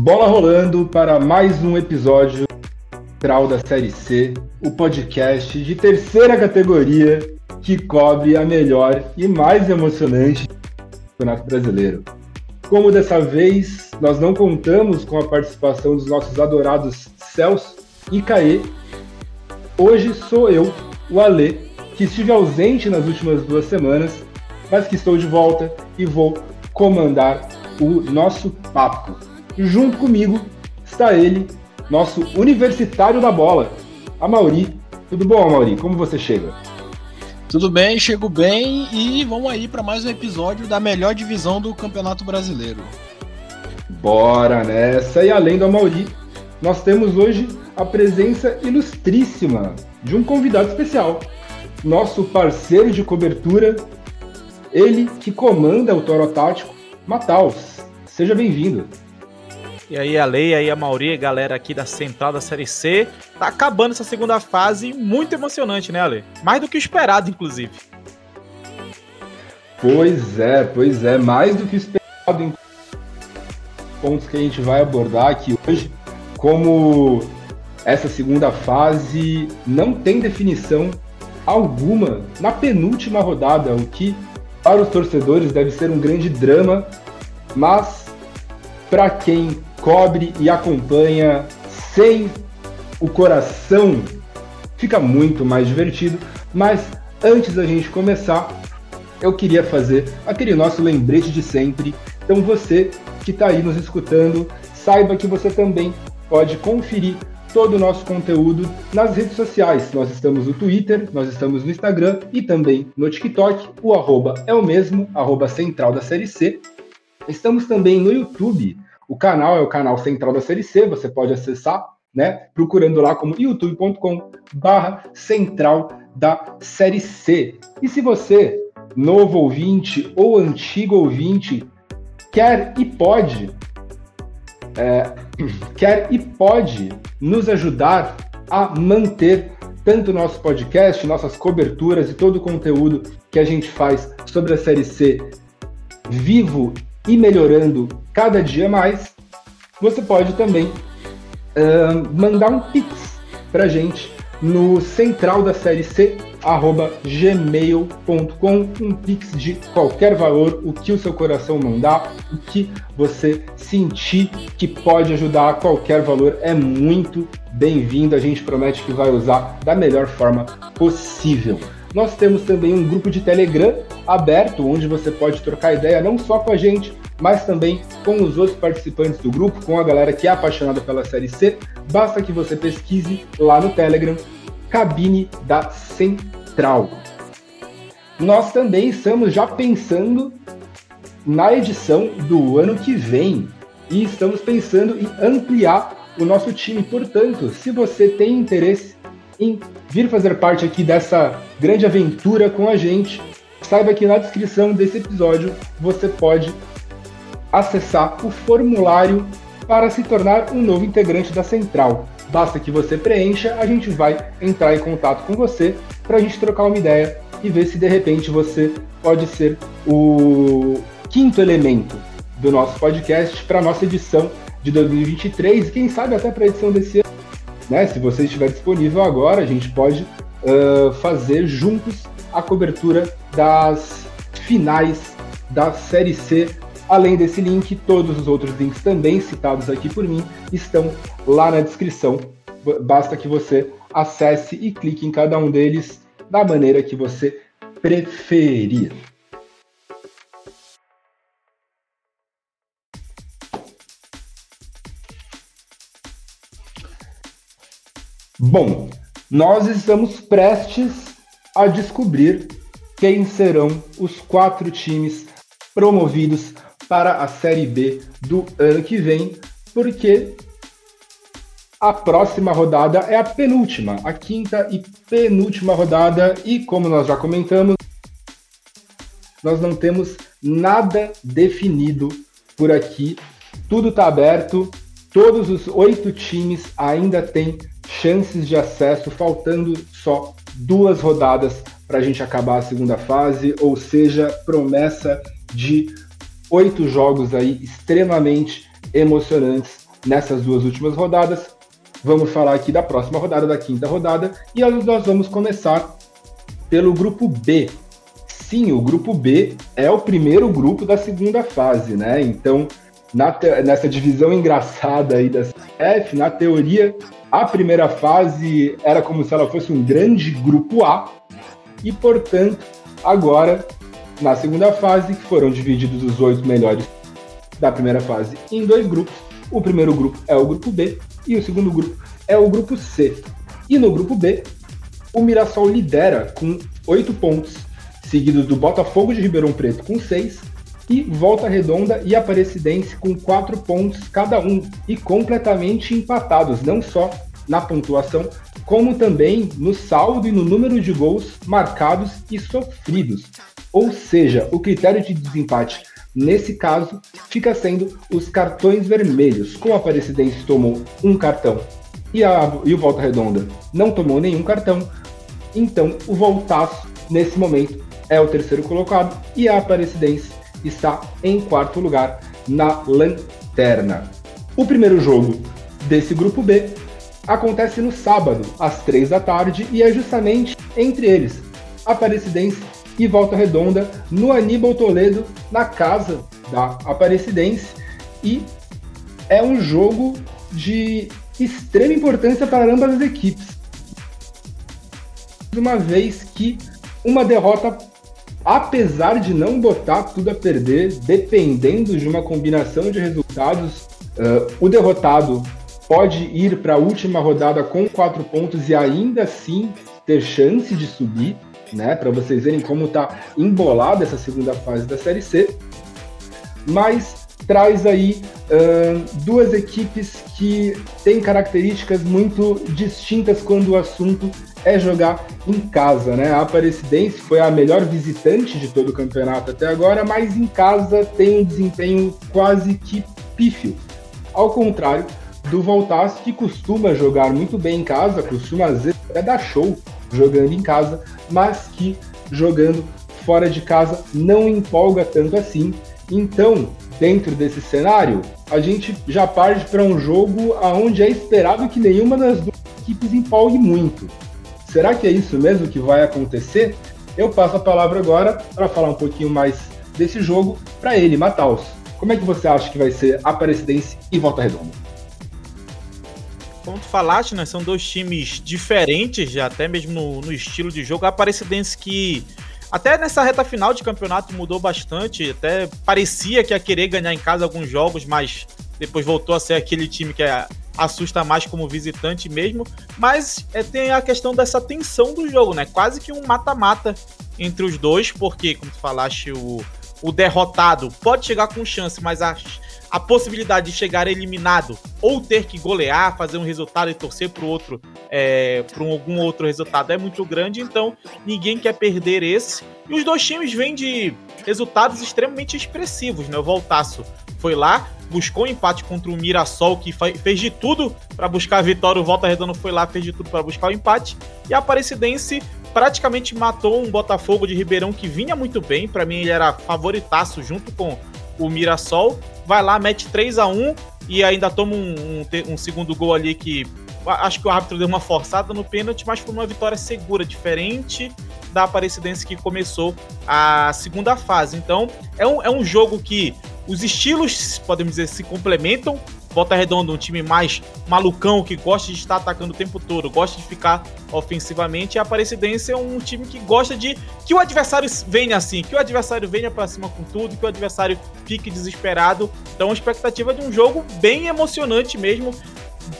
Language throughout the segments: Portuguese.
Bola rolando para mais um episódio central da Série C, o podcast de terceira categoria que cobre a melhor e mais emocionante do Campeonato Brasileiro. Como dessa vez nós não contamos com a participação dos nossos adorados Celso e Caê, hoje sou eu, o Alê, que estive ausente nas últimas duas semanas, mas que estou de volta e vou comandar o nosso papo. Junto comigo está ele, nosso universitário da bola, a Mauri. Tudo bom, Mauri? Como você chega? Tudo bem, chego bem e vamos aí para mais um episódio da melhor divisão do Campeonato Brasileiro. Bora nessa! E além do Mauri, nós temos hoje a presença ilustríssima de um convidado especial, nosso parceiro de cobertura, ele que comanda o Toro Tático, Mataus. Seja bem-vindo. E aí a Lei, aí a Mauri, galera aqui da Central da Série C. Tá acabando essa segunda fase, muito emocionante, né, Ale? Mais do que esperado, inclusive. Pois é, pois é, mais do que esperado em pontos que a gente vai abordar aqui hoje, como essa segunda fase não tem definição alguma na penúltima rodada, o que para os torcedores deve ser um grande drama, mas para quem cobre e acompanha sem o coração, fica muito mais divertido. Mas antes da gente começar, eu queria fazer aquele nosso lembrete de sempre. Então você que está aí nos escutando, saiba que você também pode conferir todo o nosso conteúdo nas redes sociais. Nós estamos no Twitter, nós estamos no Instagram e também no TikTok. O arroba é o mesmo, arroba central da série C. Estamos também no YouTube. O canal é o canal central da série C, você pode acessar, né? Procurando lá como youtube.com barra central da série C. E se você, novo ouvinte ou antigo ouvinte, quer e pode, é, quer e pode nos ajudar a manter tanto nosso podcast, nossas coberturas e todo o conteúdo que a gente faz sobre a série C vivo e melhorando cada dia mais, você pode também uh, mandar um pix para gente no central da série C arroba gmail.com um pix de qualquer valor, o que o seu coração mandar, o que você sentir que pode ajudar a qualquer valor é muito bem-vindo. A gente promete que vai usar da melhor forma possível. Nós temos também um grupo de Telegram aberto, onde você pode trocar ideia não só com a gente, mas também com os outros participantes do grupo, com a galera que é apaixonada pela Série C. Basta que você pesquise lá no Telegram, Cabine da Central. Nós também estamos já pensando na edição do ano que vem e estamos pensando em ampliar o nosso time. Portanto, se você tem interesse em vir fazer parte aqui dessa grande aventura com a gente, saiba que na descrição desse episódio você pode acessar o formulário para se tornar um novo integrante da central. Basta que você preencha, a gente vai entrar em contato com você para a gente trocar uma ideia e ver se de repente você pode ser o quinto elemento do nosso podcast para a nossa edição de 2023 e quem sabe até para a edição desse ano. Né? Se você estiver disponível agora, a gente pode uh, fazer juntos a cobertura das finais da Série C. Além desse link, todos os outros links também citados aqui por mim estão lá na descrição. Basta que você acesse e clique em cada um deles da maneira que você preferir. Bom, nós estamos prestes a descobrir quem serão os quatro times promovidos para a Série B do ano que vem, porque a próxima rodada é a penúltima, a quinta e penúltima rodada, e como nós já comentamos, nós não temos nada definido por aqui, tudo está aberto, todos os oito times ainda têm chances de acesso, faltando só duas rodadas para a gente acabar a segunda fase, ou seja, promessa de oito jogos aí extremamente emocionantes nessas duas últimas rodadas. Vamos falar aqui da próxima rodada, da quinta rodada, e nós vamos começar pelo grupo B. Sim, o grupo B é o primeiro grupo da segunda fase, né? Então, nessa divisão engraçada aí da CF, na teoria, a primeira fase era como se ela fosse um grande grupo A, e portanto, agora, na segunda fase, que foram divididos os oito melhores da primeira fase em dois grupos. O primeiro grupo é o grupo B e o segundo grupo é o grupo C. E no grupo B, o Mirassol lidera com oito pontos, seguido do Botafogo de Ribeirão Preto com seis e Volta Redonda e Aparecidense com quatro pontos cada um e completamente empatados, não só na pontuação, como também no saldo e no número de gols marcados e sofridos. Ou seja, o critério de desempate nesse caso fica sendo os cartões vermelhos. Como a Aparecidense tomou um cartão e, a, e o Volta Redonda não tomou nenhum cartão, então o Voltaço, nesse momento, é o terceiro colocado e a Aparecidense está em quarto lugar na lanterna. O primeiro jogo desse grupo B acontece no sábado, às três da tarde, e é justamente entre eles, Aparecidense e Volta Redonda, no Aníbal Toledo, na casa da Aparecidense. E é um jogo de extrema importância para ambas as equipes. Uma vez que uma derrota apesar de não botar tudo a perder, dependendo de uma combinação de resultados, uh, o derrotado pode ir para a última rodada com quatro pontos e ainda assim ter chance de subir, né? Para vocês verem como está embolada essa segunda fase da Série C. Mas traz aí uh, duas equipes que têm características muito distintas quando o assunto é jogar em casa, né? A Aparecidense foi a melhor visitante de todo o campeonato até agora, mas em casa tem um desempenho quase que pífio. Ao contrário do Voltaço, que costuma jogar muito bem em casa, costuma às vezes até dar show jogando em casa, mas que jogando fora de casa não empolga tanto assim. Então, dentro desse cenário, a gente já parte para um jogo aonde é esperado que nenhuma das duas equipes empolgue muito. Será que é isso mesmo que vai acontecer? Eu passo a palavra agora para falar um pouquinho mais desse jogo para ele, Mataus. Como é que você acha que vai ser Aparecidense e Volta Redonda? Como tu falaste, né, são dois times diferentes, até mesmo no, no estilo de jogo. A Aparecidense que até nessa reta final de campeonato mudou bastante, até parecia que ia querer ganhar em casa alguns jogos, mas depois voltou a ser aquele time que é assusta mais como visitante mesmo, mas é, tem a questão dessa tensão do jogo, né? Quase que um mata-mata entre os dois, porque, como tu falaste, o, o derrotado pode chegar com chance, mas a, a possibilidade de chegar eliminado ou ter que golear, fazer um resultado e torcer para outro, é, para algum outro resultado é muito grande, então ninguém quer perder esse. E os dois times vêm de resultados extremamente expressivos, né? O Voltaço foi lá, buscou um empate contra o Mirassol, que fez de tudo para buscar a vitória. O Volta Redonda foi lá, fez de tudo para buscar o empate. E a Aparecidense praticamente matou um Botafogo de Ribeirão que vinha muito bem. Para mim, ele era favoritaço junto com o Mirassol. Vai lá, mete 3 a 1 e ainda toma um, um, um segundo gol ali que acho que o árbitro deu uma forçada no pênalti, mas foi uma vitória segura, diferente da Aparecidense que começou a segunda fase. Então, é um, é um jogo que os estilos, podemos dizer, se complementam. Volta Redonda, um time mais malucão, que gosta de estar atacando o tempo todo, gosta de ficar ofensivamente. E a Aparecidense é um time que gosta de que o adversário venha assim, que o adversário venha para cima com tudo, que o adversário fique desesperado. Então, a expectativa de um jogo bem emocionante mesmo.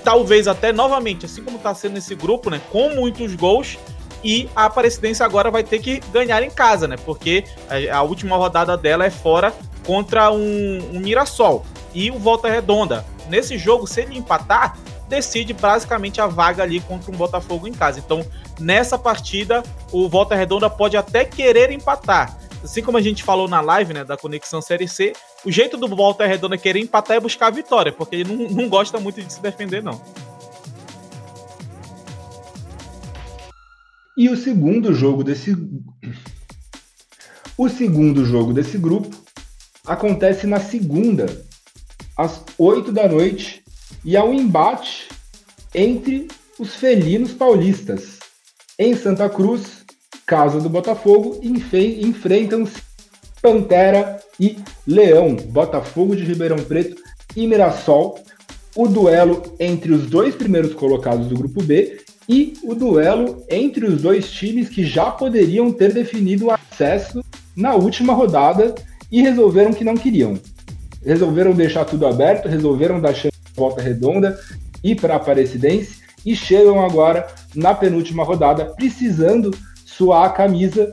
Talvez até novamente, assim como está sendo esse grupo, né? Com muitos gols, e a Aparecidense agora vai ter que ganhar em casa, né? Porque a, última rodada dela é fora contra um, um Mirassol e o Volta Redonda. Nesse jogo, se ele empatar, decide basicamente a vaga ali contra um Botafogo em casa. Então, nessa partida, o Volta Redonda pode até querer empatar. Assim como a gente falou na live, né, da Conexão Série C, o jeito do Volta Redonda querer empatar é buscar a vitória, porque ele não, não gosta muito de se defender, não. E o segundo jogo desse. O segundo jogo desse grupo acontece na segunda, às 8 da noite, e a um embate entre os felinos paulistas. Em Santa Cruz, casa do Botafogo, enfrentam-se Pantera e Leão, Botafogo de Ribeirão Preto e Mirassol. O duelo entre os dois primeiros colocados do grupo B e o duelo entre os dois times que já poderiam ter definido o acesso na última rodada e resolveram que não queriam. Resolveram deixar tudo aberto, resolveram dar chance de volta redonda e para a Aparecidense e chegam agora na penúltima rodada precisando suar a camisa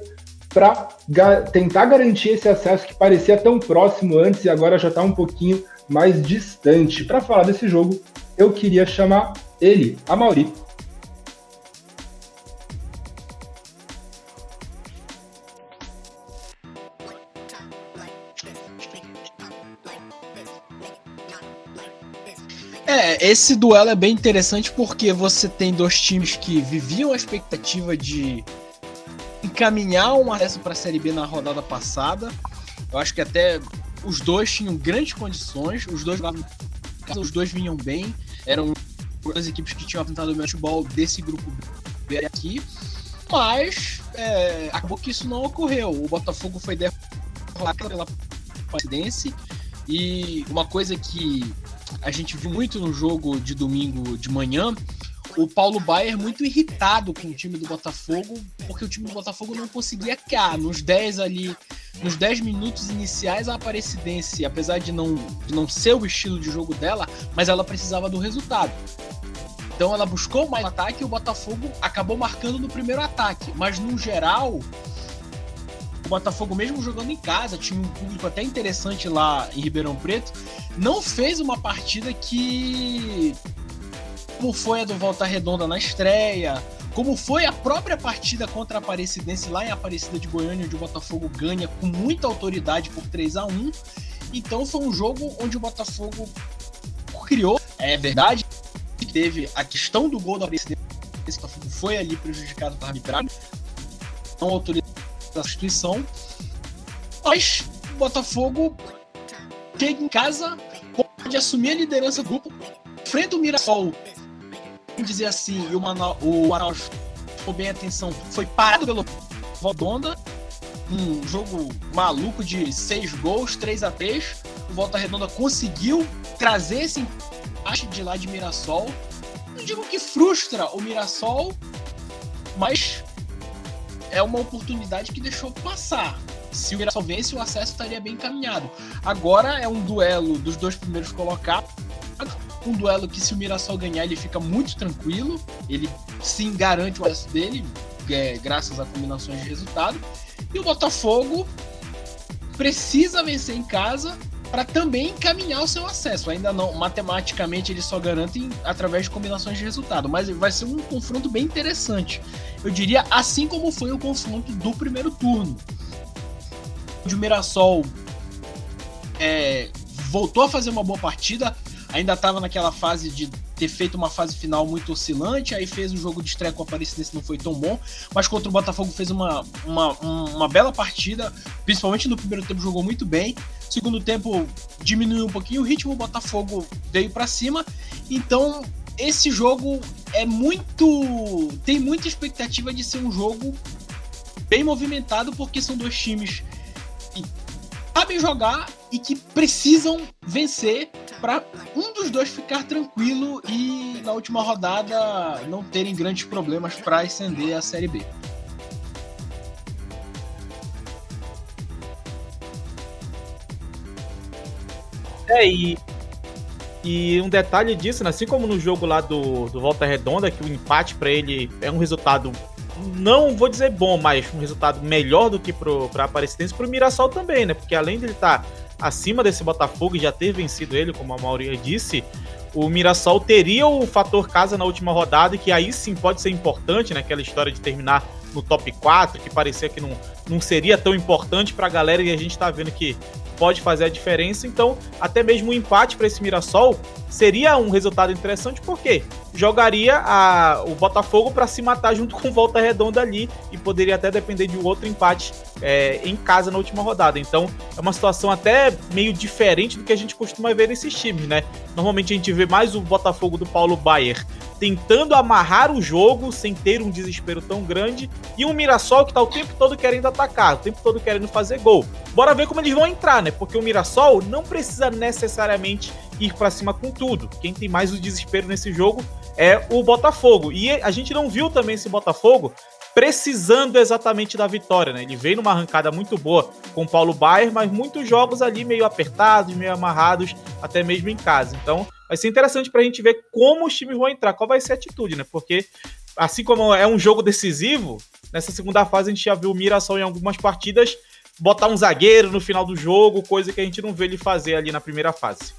para ga tentar garantir esse acesso que parecia tão próximo antes e agora já está um pouquinho mais distante. Para falar desse jogo, eu queria chamar ele, a Mauri. Esse duelo é bem interessante porque você tem dois times que viviam a expectativa de encaminhar um acesso para a Série B na rodada passada. Eu acho que até os dois tinham grandes condições, os dois os dois vinham bem, eram as equipes que tinham apresentado o futebol desse grupo B aqui, mas é, acabou que isso não ocorreu. O Botafogo foi derrotado pela Presidência e uma coisa que a gente viu muito no jogo de domingo de manhã, o Paulo Baier muito irritado com o time do Botafogo, porque o time do Botafogo não conseguia cá nos 10 ali, nos 10 minutos iniciais a Aparecidense, apesar de não, de não ser o estilo de jogo dela, mas ela precisava do resultado. Então ela buscou mais ataque e o Botafogo acabou marcando no primeiro ataque, mas no geral o Botafogo, mesmo jogando em casa, tinha um público até interessante lá em Ribeirão Preto, não fez uma partida que. Como foi a do Volta Redonda na estreia, como foi a própria partida contra a Aparecidense lá em Aparecida de Goiânia, onde o Botafogo ganha com muita autoridade por 3 a 1 Então foi um jogo onde o Botafogo criou, é verdade, teve a questão do gol da Aparecidense, o Botafogo foi ali prejudicado por arbitragem, não autoridade da instituição. Mas o Botafogo chega em casa, pode assumir a liderança do grupo, enfrenta o Mirassol, dizer assim, o, o Manaus ficou bem atenção, foi parado pelo Vodonda, um jogo maluco de seis gols, 3 a 3 O Volta Redonda conseguiu trazer esse empate de lá de Mirassol. Não digo que frustra o Mirassol, mas é uma oportunidade que deixou passar. Se o Mirassol vence, o acesso estaria bem encaminhado. Agora é um duelo dos dois primeiros colocados. Um duelo que, se o Mirassol ganhar, ele fica muito tranquilo. Ele sim garante o acesso dele, é, graças a combinações de resultado. E o Botafogo precisa vencer em casa para também encaminhar o seu acesso. Ainda não, matematicamente, eles só garantem através de combinações de resultado, mas vai ser um confronto bem interessante. Eu diria assim como foi o confronto do primeiro turno. O Mirassol é, voltou a fazer uma boa partida, ainda estava naquela fase de ter feito uma fase final muito oscilante, aí fez o jogo de estreia com a Aparecidense não foi tão bom, mas contra o Botafogo fez uma, uma, uma bela partida, principalmente no primeiro tempo jogou muito bem, segundo tempo diminuiu um pouquinho o ritmo, o Botafogo veio para cima, então esse jogo é muito. tem muita expectativa de ser um jogo bem movimentado, porque são dois times que sabem jogar e que precisam vencer para um dos dois ficar tranquilo e na última rodada não terem grandes problemas para ascender a Série B. É, e, e um detalhe disso, né, assim como no jogo lá do, do Volta Redonda, que o empate para ele é um resultado não vou dizer bom, mas um resultado melhor do que para Aparecidense, para o Mirassol também, né? Porque além de ele estar tá acima desse Botafogo e já ter vencido ele, como a maioria disse, o Mirassol teria o fator casa na última rodada, que aí sim pode ser importante, né? Aquela história de terminar no top 4, que parecia que não, não seria tão importante para a galera, e a gente está vendo que pode fazer a diferença. Então, até mesmo um empate para esse Mirassol seria um resultado interessante, porque jogaria a, o Botafogo para se matar junto com Volta Redonda ali e poderia até depender de um outro empate é, em casa na última rodada. Então, é uma situação até meio diferente do que a gente costuma ver nesses times, né? Normalmente a gente vê mais o Botafogo do Paulo Baier tentando amarrar o jogo sem ter um desespero tão grande e um Mirassol que tá o tempo todo querendo atacar, o tempo todo querendo fazer gol. Bora ver como eles vão entrar, né? Porque o Mirassol não precisa necessariamente ir para cima com tudo. Quem tem mais o desespero nesse jogo é o Botafogo. E a gente não viu também esse Botafogo precisando exatamente da vitória, né? Ele veio numa arrancada muito boa com o Paulo Baier, mas muitos jogos ali meio apertados, meio amarrados, até mesmo em casa. Então, vai ser interessante para a gente ver como os times vão entrar, qual vai ser a atitude, né? Porque assim como é um jogo decisivo, nessa segunda fase a gente já viu o Mirassol em algumas partidas botar um zagueiro no final do jogo, coisa que a gente não vê ele fazer ali na primeira fase.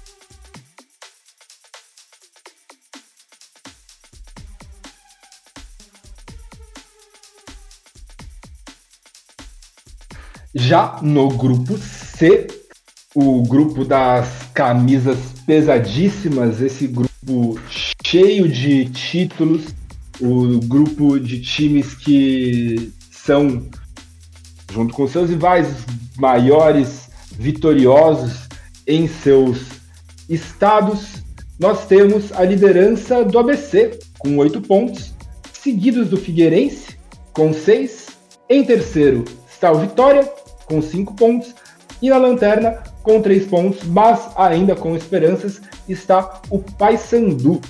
Já no grupo C, o grupo das camisas pesadíssimas, esse grupo cheio de títulos, o grupo de times que são, junto com seus rivais maiores, vitoriosos em seus estados, nós temos a liderança do ABC com oito pontos, seguidos do Figueirense com seis. Em terceiro está o Vitória com 5 pontos. E na lanterna, com 3 pontos, mas ainda com esperanças, está o Paysandu.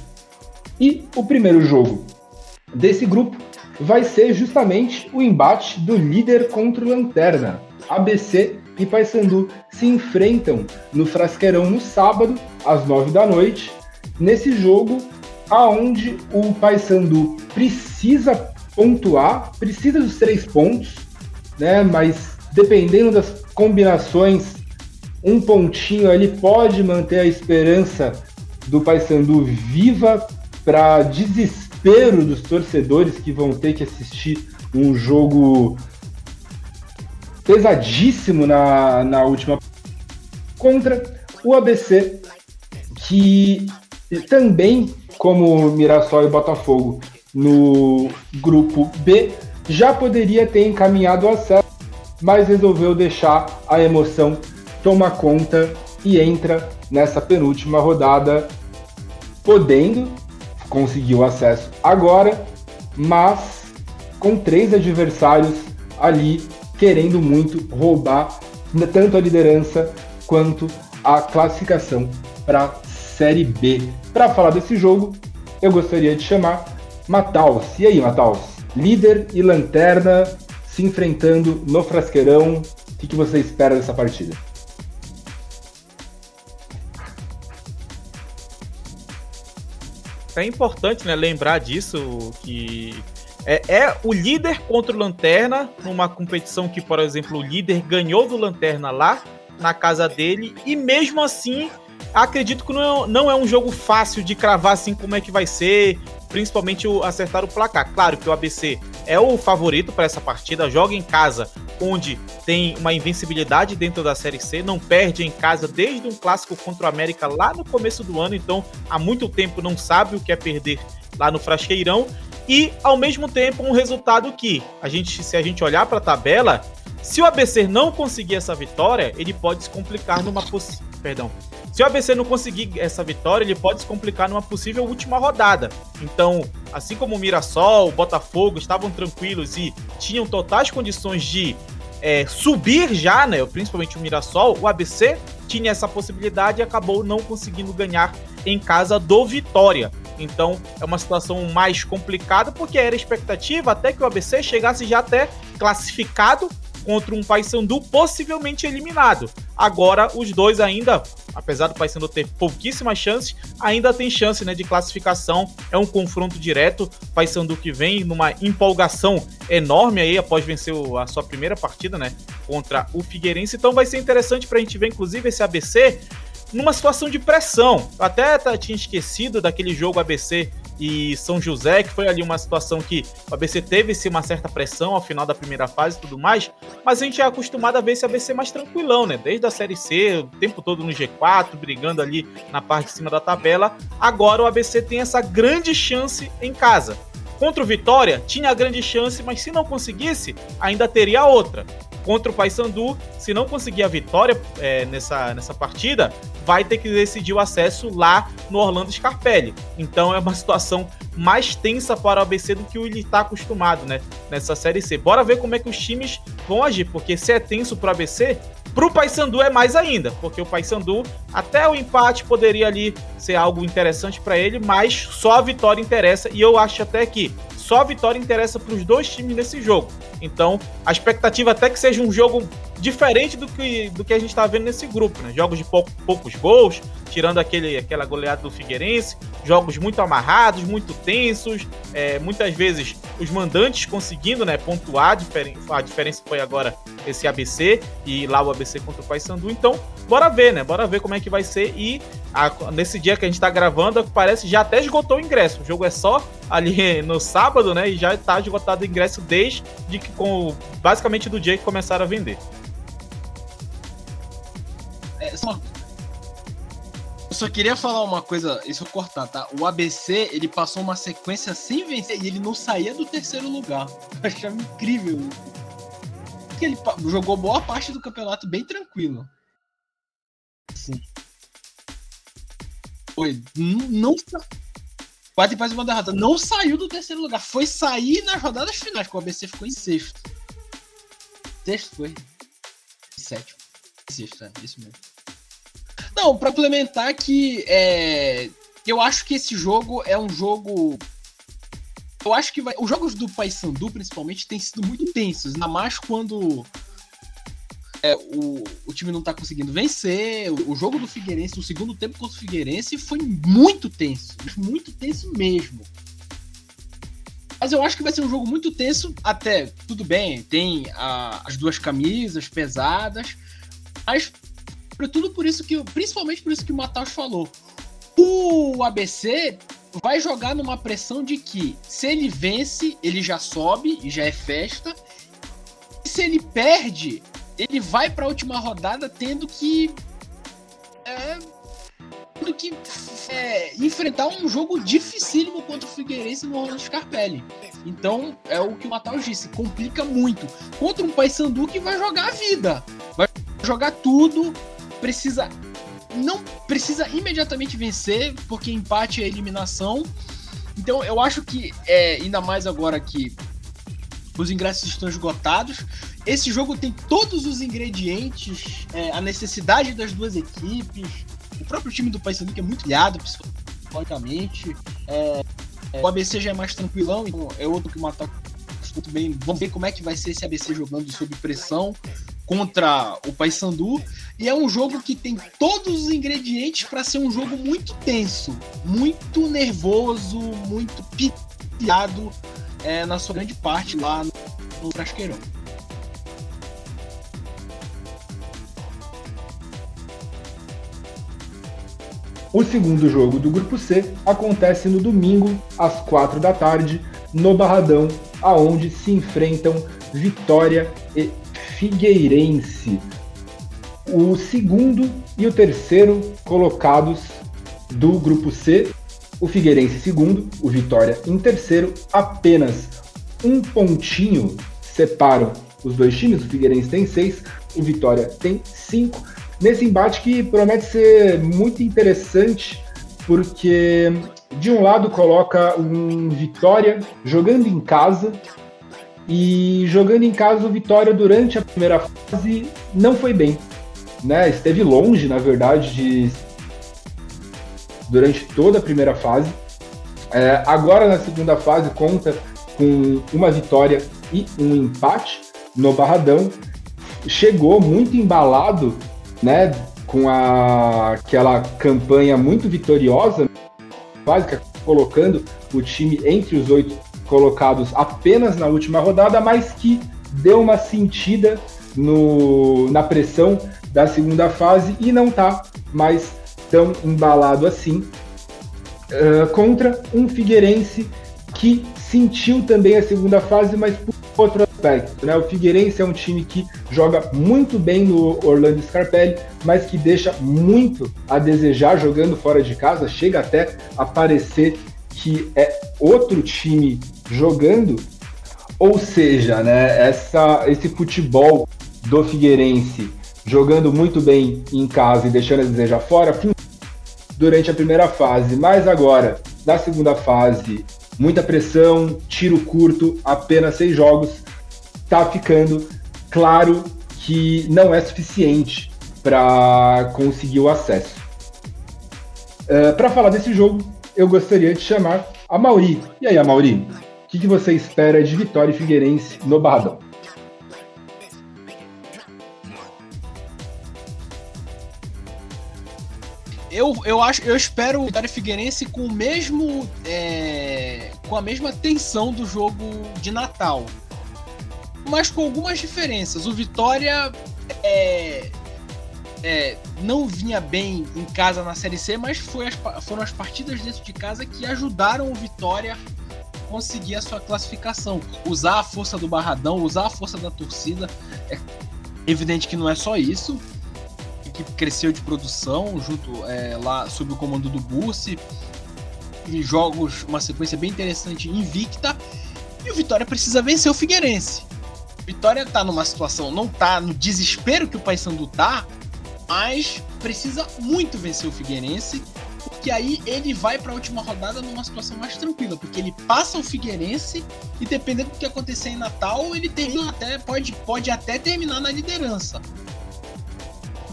E o primeiro jogo desse grupo vai ser justamente o embate do líder contra o Lanterna. ABC e Paysandu se enfrentam no Frasqueirão no sábado, às 9 da noite, nesse jogo aonde o Paysandu precisa pontuar, precisa dos três pontos, né? Mas dependendo das combinações, um pontinho ali pode manter a esperança do Paysandu viva para desespero dos torcedores que vão ter que assistir um jogo pesadíssimo na, na última contra o ABC, que também, como Mirassol e Botafogo no grupo B, já poderia ter encaminhado o acesso mas resolveu deixar a emoção tomar conta e entra nessa penúltima rodada, podendo conseguir o acesso agora, mas com três adversários ali querendo muito roubar tanto a liderança quanto a classificação para a Série B. Para falar desse jogo, eu gostaria de chamar Mataus. E aí, Mataus? Líder e lanterna se enfrentando no Frasqueirão. O que você espera dessa partida? É importante né, lembrar disso, que é, é, o líder contra o Lanterna, numa competição que, por exemplo, o líder ganhou do Lanterna lá na casa dele, e mesmo assim, acredito que não é, não é um jogo fácil de cravar assim como é que vai ser, principalmente o, acertar o placar. Claro que o ABC é o favorito para essa partida, joga em casa, onde tem uma invencibilidade dentro da Série C, não perde em casa desde um clássico contra o América lá no começo do ano, então há muito tempo não sabe o que é perder lá no Frasqueirão. E ao mesmo tempo um resultado que a gente, se a gente olhar para a tabela, se o ABC não conseguir essa vitória, ele pode se complicar numa possível, perdão, se o ABC não conseguir essa vitória, ele pode se complicar numa possível última rodada. Então, assim como o Mirassol, o Botafogo estavam tranquilos e tinham totais condições de é, subir já, né? Principalmente o Mirassol, o ABC tinha essa possibilidade e acabou não conseguindo ganhar em casa do Vitória. Então é uma situação mais complicada porque era expectativa até que o ABC chegasse já até classificado contra um Paysandu possivelmente eliminado. Agora os dois ainda, apesar do Paysandu ter pouquíssimas chances, ainda tem chance né, de classificação. É um confronto direto. Paysandu que vem numa empolgação enorme aí após vencer a sua primeira partida, né, contra o Figueirense. Então vai ser interessante para a gente ver inclusive esse ABC numa situação de pressão. Eu até tinha esquecido daquele jogo ABC e São José, que foi ali uma situação que o ABC teve sim uma certa pressão ao final da primeira fase e tudo mais, mas a gente é acostumado a ver esse ABC mais tranquilão, né? Desde a Série C, o tempo todo no G4, brigando ali na parte de cima da tabela. Agora o ABC tem essa grande chance em casa. Contra o Vitória, tinha a grande chance, mas se não conseguisse, ainda teria outra contra o Paysandu. Se não conseguir a vitória é, nessa, nessa partida, vai ter que decidir o acesso lá no Orlando Scarpelli. Então é uma situação mais tensa para o ABC do que ele está acostumado, né? Nessa Série C. Bora ver como é que os times vão agir, porque se é tenso para o ABC, para o Paysandu é mais ainda, porque o Paysandu até o empate poderia ali ser algo interessante para ele, mas só a vitória interessa e eu acho até que só a vitória interessa para os dois times nesse jogo. Então, a expectativa até que seja um jogo diferente do que, do que a gente está vendo nesse grupo, né? Jogos de pouco, poucos gols, tirando aquele, aquela goleada do Figueirense, jogos muito amarrados, muito tensos, é, muitas vezes os mandantes conseguindo né, pontuar, a diferença foi agora esse ABC e lá o ABC contra o Paysandu, então bora ver, né? Bora ver como é que vai ser e a, nesse dia que a gente está gravando, parece já até esgotou o ingresso, o jogo é só ali no sábado, né? E já está esgotado o ingresso desde que com basicamente do dia que começaram a vender. É. Eu só queria falar uma coisa, isso eu cortar, tá? O ABC, ele passou uma sequência sem vencer e ele não saía do terceiro lugar. Eu achava incrível. Porque ele jogou boa parte do campeonato bem tranquilo. Sim. Foi. Não, quase faz uma derrota. Não saiu do terceiro lugar. Foi sair nas rodadas finais, que o ABC ficou em sexto. Sexto foi. Sétimo. Sexto, é isso mesmo. Não, para implementar que é, eu acho que esse jogo é um jogo. Eu acho que vai. Os jogos do Paysandu, principalmente, têm sido muito tensos, ainda mais quando é, o, o time não tá conseguindo vencer. O, o, jogo do Figueirense, o segundo tempo contra o Figueirense, foi muito tenso. Muito tenso mesmo. Mas eu acho que vai ser um jogo muito tenso. Até, tudo bem, tem a, as duas camisas pesadas. Mas tudo por isso que, principalmente por isso que o Matheus falou. O ABC vai jogar numa pressão de que se ele vence, ele já sobe e já é festa. E se ele perde, ele vai para a última rodada tendo que é, tendo que é, enfrentar um jogo dificílimo contra o Figueirense no Orlando Scarpelli. Então, é o que o Matheus disse, complica muito. Contra um Paysandu que vai jogar a vida. Vai jogar tudo, precisa não precisa imediatamente vencer, porque empate é eliminação. Então eu acho que, é, ainda mais agora que os ingressos estão esgotados, esse jogo tem todos os ingredientes, é, a necessidade das duas equipes, o próprio time do Paysandu que é muito liado psicologicamente, é, é, o ABC já é mais tranquilão, então é outro que mata muito bem. Vamos ver como é que vai ser esse ABC jogando sob pressão contra o Paysandu. E é um jogo que tem todos os ingredientes para ser um jogo muito tenso, muito nervoso, muito piteado é, na sua grande parte lá no, Frasqueirão. O segundo jogo do grupo C acontece no domingo às quatro da tarde no Barradão, aonde se enfrentam Vitória e Figueirense. O segundo e o terceiro colocados do grupo C, o Figueirense segundo, o Vitória em terceiro, apenas um pontinho separam os dois times, o Figueirense tem seis, o Vitória tem cinco. Nesse embate que promete ser muito interessante, porque de um lado coloca um Vitória jogando em casa, e jogando em casa o Vitória durante a primeira fase não foi bem né, esteve longe, na verdade, de durante toda a primeira fase. É, agora na segunda fase conta com uma vitória e um empate no Barradão. Chegou muito embalado, né, com a, aquela campanha muito vitoriosa, básica, colocando o time entre os oito colocados apenas na última rodada, mas que deu uma sentida no, na pressão da segunda fase e não está mais tão embalado assim. uh, contra um Figueirense que sentiu também a segunda fase, mas por outro aspecto. Né? O Figueirense é um time que joga muito bem no Orlando Scarpelli, mas que deixa muito a desejar jogando fora de casa. Chega até a parecer que é outro time jogando. Ou seja, né, essa, esse futebol do Figueirense jogando muito bem em casa e deixando a desejar fora durante a primeira fase, mas agora na segunda fase muita pressão, tiro curto, apenas seis jogos, tá ficando claro que não é suficiente para conseguir o acesso. Uh, para falar desse jogo, eu gostaria de chamar a Mauri. E aí, Mauri, o que, que você espera de Vitória e Figueirense no Barradão? eu, eu acho, eu espero o Vitória Figueirense com o mesmo, é, com a mesma tensão do jogo de Natal, mas com algumas diferenças. O Vitória é, é, não vinha bem em casa na Série C, mas foi as, foram as partidas dentro de casa que ajudaram o Vitória conseguir a sua classificação. Usar a força do Barradão, usar a força da torcida. É evidente que não é só isso equipe cresceu de produção junto é, lá sob o comando do Bursi. E jogos, uma sequência bem interessante invicta. E o Vitória precisa vencer o Figueirense. Vitória tá numa situação, não tá no desespero que o Paysandu tá, mas precisa muito vencer o Figueirense, porque aí ele vai para a última rodada numa situação mais tranquila, porque ele passa o Figueirense e dependendo do que acontecer em Natal, ele termina até pode, pode até terminar na liderança.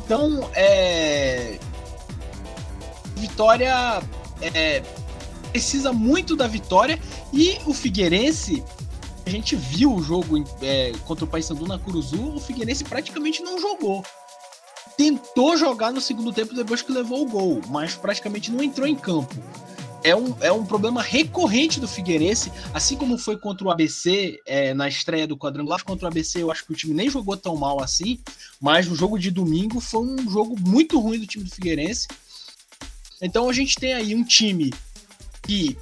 Então, é. Vitória é, precisa muito da vitória e o Figueirense. A gente viu o jogo é, contra o Paysandu na Curuzu, o Figueirense praticamente não jogou. Tentou jogar no segundo tempo depois que levou o gol, mas praticamente não entrou em campo é um, é um problema recorrente do Figueirense, assim como foi contra o ABC é, na estreia do quadrangular. Contra o ABC, eu acho que o time nem jogou tão mal assim, mas no jogo de domingo foi um jogo muito ruim do time do Figueirense. Então a gente tem aí um time que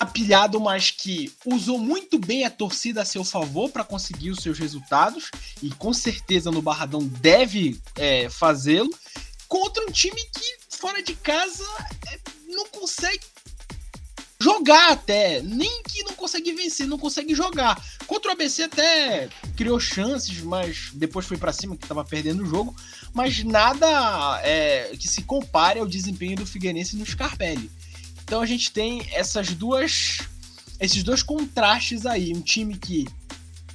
apilhado, mas que usou muito bem a torcida a seu favor para conseguir os seus resultados, e com certeza no Barradão deve é, fazê-lo, contra um time que fora de casa é, não consegue jogar até. Nem que não consegue vencer, não consegue jogar. Contra o ABC até criou chances, mas depois foi para cima que estava perdendo o jogo. Mas nada é, que se compare ao desempenho do Figueirense no Scarpelli. Então a gente tem essas duas, esses dois contrastes aí. Um time que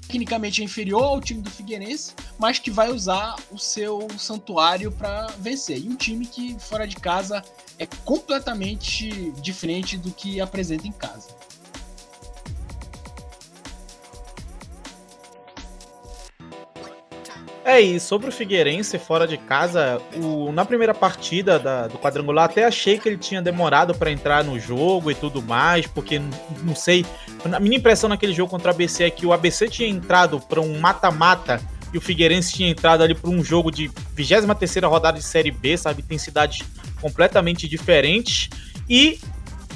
tecnicamente é inferior ao time do Figueirense, mas que vai usar o seu santuário para vencer. E um time que fora de casa é completamente diferente do que apresenta em casa. É, e sobre o Figueirense fora de casa, o, na primeira partida da, do quadrangular, até achei que ele tinha demorado para entrar no jogo e tudo mais, porque não sei. A minha impressão naquele jogo contra o ABC é que o ABC tinha entrado para um mata-mata e o Figueirense tinha entrado ali para um jogo de 23 rodada de Série B, sabe? Intensidades completamente diferentes. E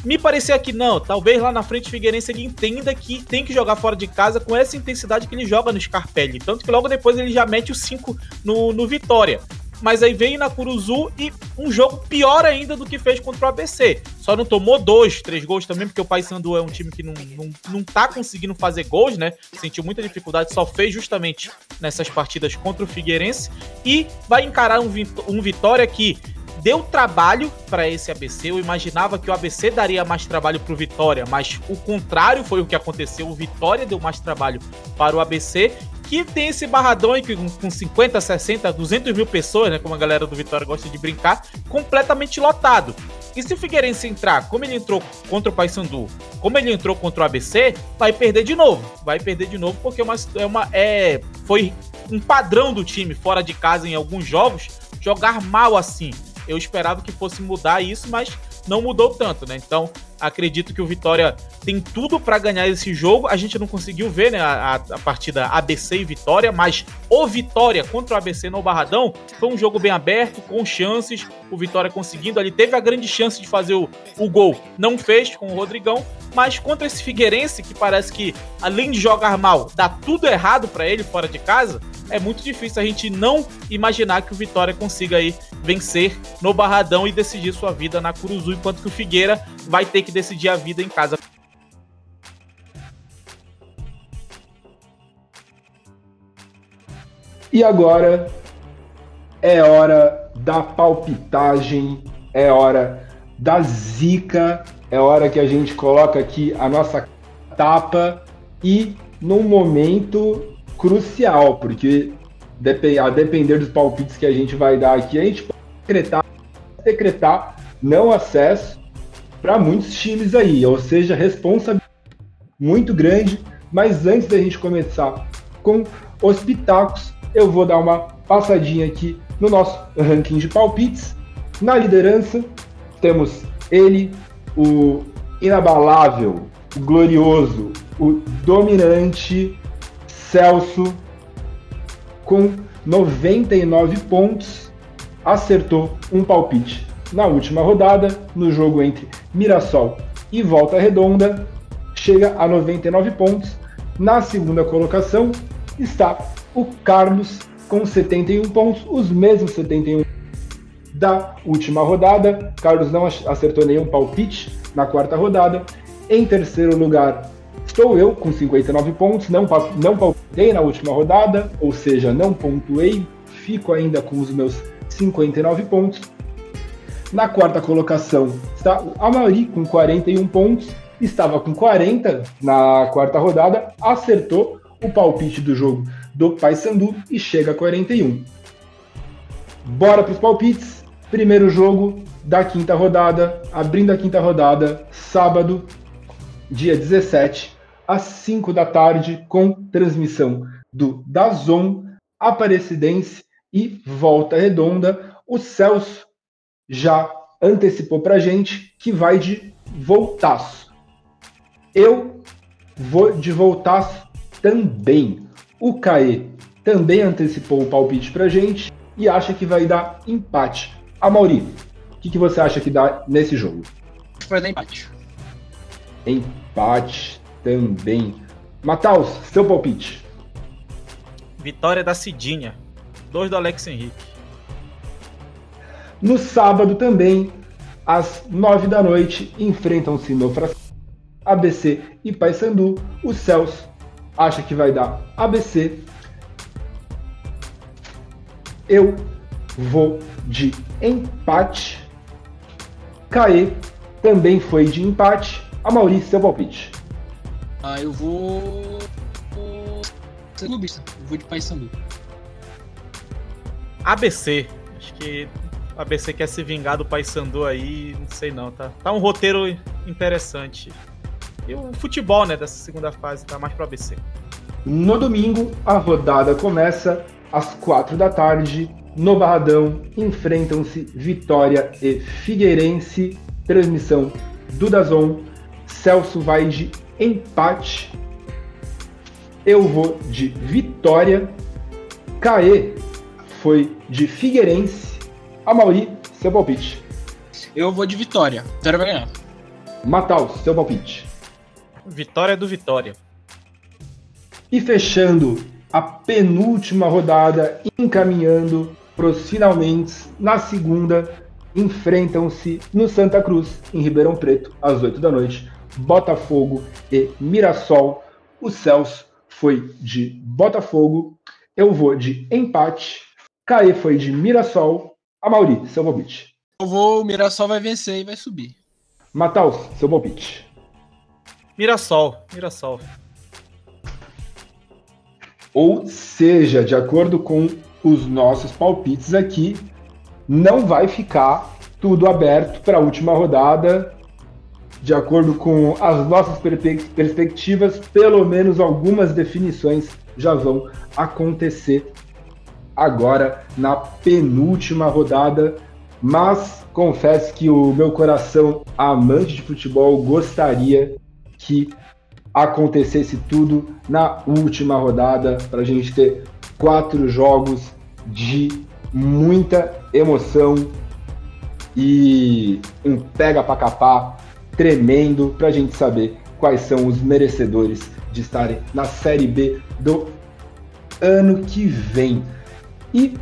me parecia que não, talvez lá na frente o Figueirense ele entenda que tem que jogar fora de casa com essa intensidade que ele joga no Scarpelli. Tanto que logo depois ele já mete o 5 no, no Vitória. Mas aí vem na Curuzu e um jogo pior ainda do que fez contra o ABC. Só não tomou dois, três gols também, porque o Paysandu é um time que não, não, não tá conseguindo fazer gols, né? Sentiu muita dificuldade, só fez justamente nessas partidas contra o Figueirense. E vai encarar um, um Vitória que deu trabalho para esse ABC. Eu imaginava que o ABC daria mais trabalho para o Vitória, mas o contrário foi o que aconteceu. O Vitória deu mais trabalho para o ABC, que tem esse barradão aí com 50, 60, 200 mil pessoas, né, como a galera do Vitória gosta de brincar, completamente lotado. E se o Figueirense entrar, como ele entrou contra o Paysandu, como ele entrou contra o ABC, vai perder de novo. Vai perder de novo porque é uma, é uma é, foi um padrão do time fora de casa em alguns jogos jogar mal assim. Eu esperava que fosse mudar isso, mas não mudou tanto, né? Então, acredito que o Vitória tem tudo para ganhar esse jogo. A gente não conseguiu ver, né, a, a, partida ABC e Vitória, mas o Vitória contra o ABC no Barradão foi um jogo bem aberto, com chances. O Vitória conseguindo ali, teve a grande chance de fazer o, o gol, não fez com o Rodrigão, mas contra esse Figueirense, que parece que além de jogar mal, dá tudo errado para ele fora de casa, é muito difícil a gente não imaginar que o Vitória consiga aí vencer no Barradão e decidir sua vida na Curuzu, enquanto que o Figueira vai ter que decidir a vida em casa. E agora é hora da palpitagem, é hora da zica, é hora que a gente coloca aqui a nossa tapa e num momento crucial, porque a depender dos palpites que a gente vai dar aqui, a gente pode decretar, decretar não acesso para muitos times aí, ou seja, responsabilidade muito grande. Mas antes da gente começar com os pitacos, eu vou dar uma passadinha aqui no nosso ranking de palpites. Na liderança, temos ele, o inabalável, o glorioso, o dominante Celso, com 99 pontos, acertou um palpite na última rodada, no jogo entre Mirassol e Volta Redonda, chega a 99 pontos. Na segunda colocação está o Carlos com 71 pontos, os mesmos 71 da última rodada. Carlos não acertou nenhum palpite na quarta rodada. Em terceiro lugar, Estou eu com 59 pontos, não, não palpitei na última rodada, ou seja, não pontuei, fico ainda com os meus 59 pontos. Na quarta colocação está o Amari com 41 pontos, estava com 40 na quarta rodada, acertou o palpite do jogo do Paysandu e chega a 41. Bora para os palpites. Primeiro jogo da quinta rodada, abrindo a quinta rodada, sábado, dia 17, às 5 da tarde, com transmissão do Dazon, Aparecidense e Volta Redonda. O Celso já antecipou para gente que vai de voltaço. Eu vou de voltaço também. O Caê também antecipou o palpite para gente e acha que vai dar empate. A Mauri, o que, que você acha que dá nesse jogo? Vai dar empate. Empate também. Mataus, seu palpite. Vitória da Cidinha. Dois do Alex Henrique. No sábado também, às nove da noite, enfrentam-se no ABC e Paysandu. O Celso acha que vai dar ABC. Eu vou de empate. Caê também foi de empate. A Maurício, seu palpite. Ah, eu vou. Ser clubista. Eu vou de Paysandu. ABC. Acho que ABC quer se vingar do Paysandu aí, não sei não, tá? Tá um roteiro interessante. E o futebol, né, dessa segunda fase, tá mais pro ABC. No domingo, a rodada começa às quatro da tarde. No Barradão, enfrentam-se Vitória e Figueirense. Transmissão do Dazon. Celso vai de empate. Eu vou de vitória. Caê foi de Figueirense. A Mauri, seu palpite. Eu vou de vitória. Vitória vai ganhar. Matal, seu palpite. Vitória do Vitória. E fechando a penúltima rodada, encaminhando para os finalmente, na segunda, enfrentam-se no Santa Cruz, em Ribeirão Preto, às 8 da noite. Botafogo e Mirassol. O Celso foi de Botafogo. Eu vou de empate. Caê foi de Mirassol. A Mauri, seu palpite. Eu vou, o Mirassol vai vencer e vai subir. Mataus, seu palpite. Mirassol, Mirassol. Ou seja, de acordo com os nossos palpites aqui, não vai ficar tudo aberto para a última rodada de acordo com as nossas perspectivas, pelo menos algumas definições já vão acontecer agora na penúltima rodada. mas confesso que o meu coração amante de futebol gostaria que acontecesse tudo na última rodada para a gente ter quatro jogos de muita emoção e um pega para capar tremendo para a gente saber quais são os merecedores de estarem na Série B do ano que vem. E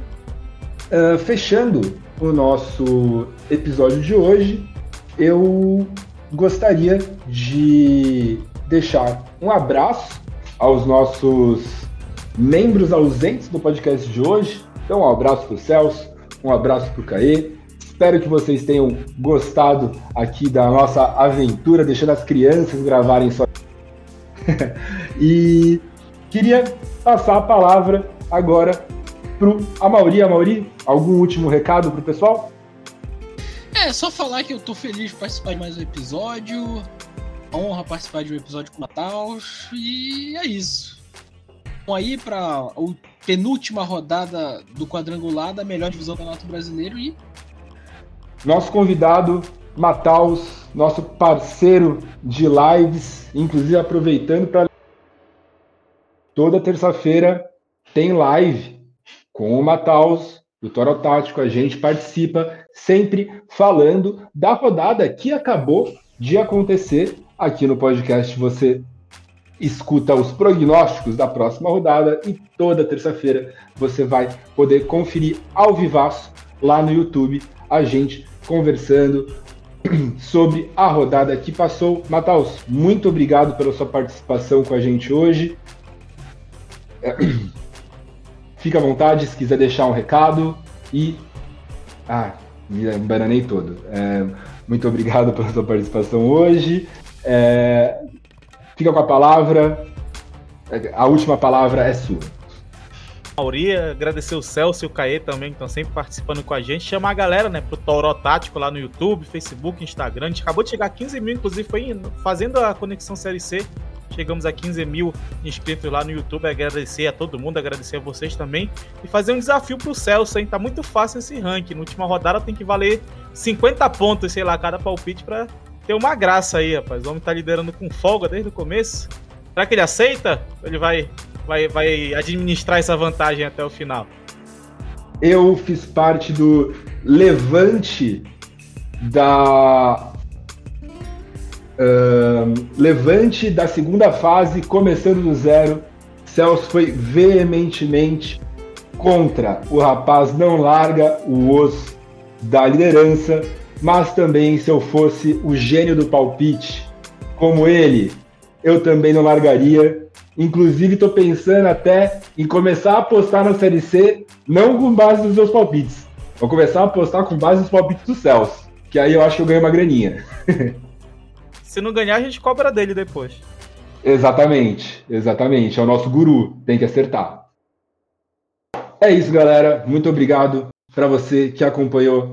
uh, fechando o nosso episódio de hoje, eu gostaria de deixar um abraço aos nossos membros ausentes do podcast de hoje. Então, um abraço para o Celso, um abraço para o Caê. Espero que vocês tenham gostado aqui da nossa aventura, deixando as crianças gravarem só. e queria passar a palavra agora para o Amauri. Amauri, algum último recado para o pessoal? É, só falar que eu tô feliz de participar de mais um episódio. Honra participar de um episódio com o Natal. E é isso. Vamos aí para a penúltima rodada do quadrangular da melhor divisão do Campeonato Brasileiro e. Nosso convidado, Mataus, nosso parceiro de lives, inclusive aproveitando para. Toda terça-feira tem live com o Mataus, do Toro Tático. A gente participa sempre falando da rodada que acabou de acontecer aqui no podcast. Você escuta os prognósticos da próxima rodada e toda terça-feira você vai poder conferir ao vivaço lá no YouTube a gente conversando sobre a rodada que passou. Mataus, muito obrigado pela sua participação com a gente hoje. Fica à vontade se quiser deixar um recado e. Ah, me embananei todo. É, muito obrigado pela sua participação hoje. É, fica com a palavra. A última palavra é sua. Mauri, agradecer o Celso e o Caê também, que estão sempre participando com a gente. Chamar a galera, né, pro Toro Tático lá no YouTube, Facebook, Instagram. A gente acabou de chegar a 15 mil, inclusive, foi fazendo a conexão Série C. Chegamos a 15 mil inscritos lá no YouTube. Agradecer a todo mundo, agradecer a vocês também. E fazer um desafio pro Celso, hein? Tá muito fácil esse ranking. Na última rodada tem que valer 50 pontos, sei lá, cada palpite para ter uma graça aí, rapaz. O homem tá liderando com folga desde o começo. Será que ele aceita? Ele vai, vai, vai administrar essa vantagem até o final? Eu fiz parte do levante da. Uh, levante da segunda fase, começando do zero. Celso foi veementemente contra. O rapaz não larga o osso da liderança, mas também se eu fosse o gênio do palpite, como ele, eu também não largaria. Inclusive, estou pensando até em começar a apostar na Série C, não com base nos meus palpites. Vou começar a apostar com base nos palpites do Celso, que aí eu acho que eu ganho uma graninha. Se não ganhar, a gente cobra dele depois. Exatamente, exatamente. É o nosso guru, tem que acertar. É isso, galera. Muito obrigado para você que acompanhou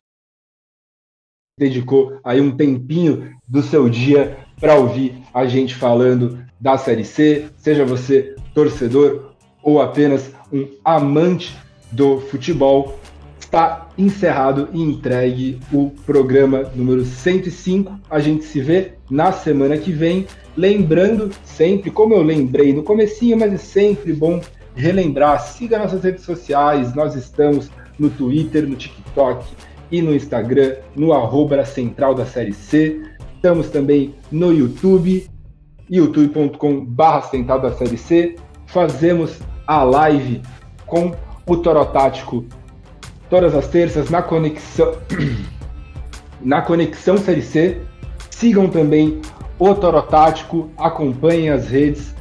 dedicou aí um tempinho do seu dia para ouvir a gente falando da Série C, seja você torcedor ou apenas um amante do futebol, está encerrado e entregue o programa número 105. A gente se vê na semana que vem, lembrando sempre, como eu lembrei no comecinho, mas é sempre bom relembrar, siga nossas redes sociais, nós estamos no Twitter, no TikTok, e no Instagram, no arroba central da série C. Estamos também no YouTube, youtube.com.br central da série C. Fazemos a live com o Toro Tático todas as terças na conexão na conexão série C. Sigam também o Toro Tático, acompanhem as redes.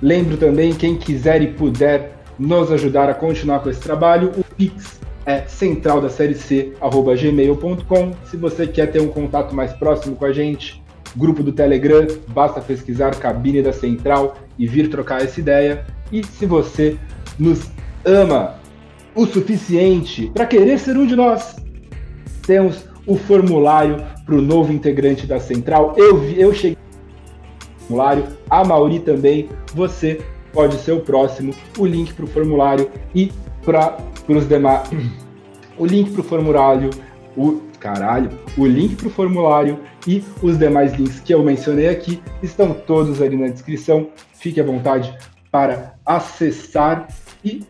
Lembro também, quem quiser e puder nos ajudar a continuar com esse trabalho, o Pix é central da série C, arroba gmail.com. Se você quer ter um contato mais próximo com a gente, grupo do Telegram, basta pesquisar Cabine da Central e vir trocar essa ideia. E se você nos ama o suficiente para querer ser um de nós, temos o formulário para o novo integrante da Central. Eu, eu cheguei no formulário, a Mauri também. Você pode ser o próximo. O link para o formulário e para os demais. O link para o formulário, o caralho. O link para o formulário e os demais links que eu mencionei aqui estão todos ali na descrição. Fique à vontade para acessar. E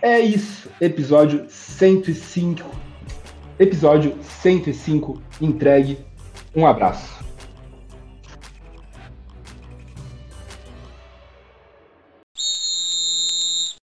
é isso. Episódio 105. Episódio 105 entregue. Um abraço.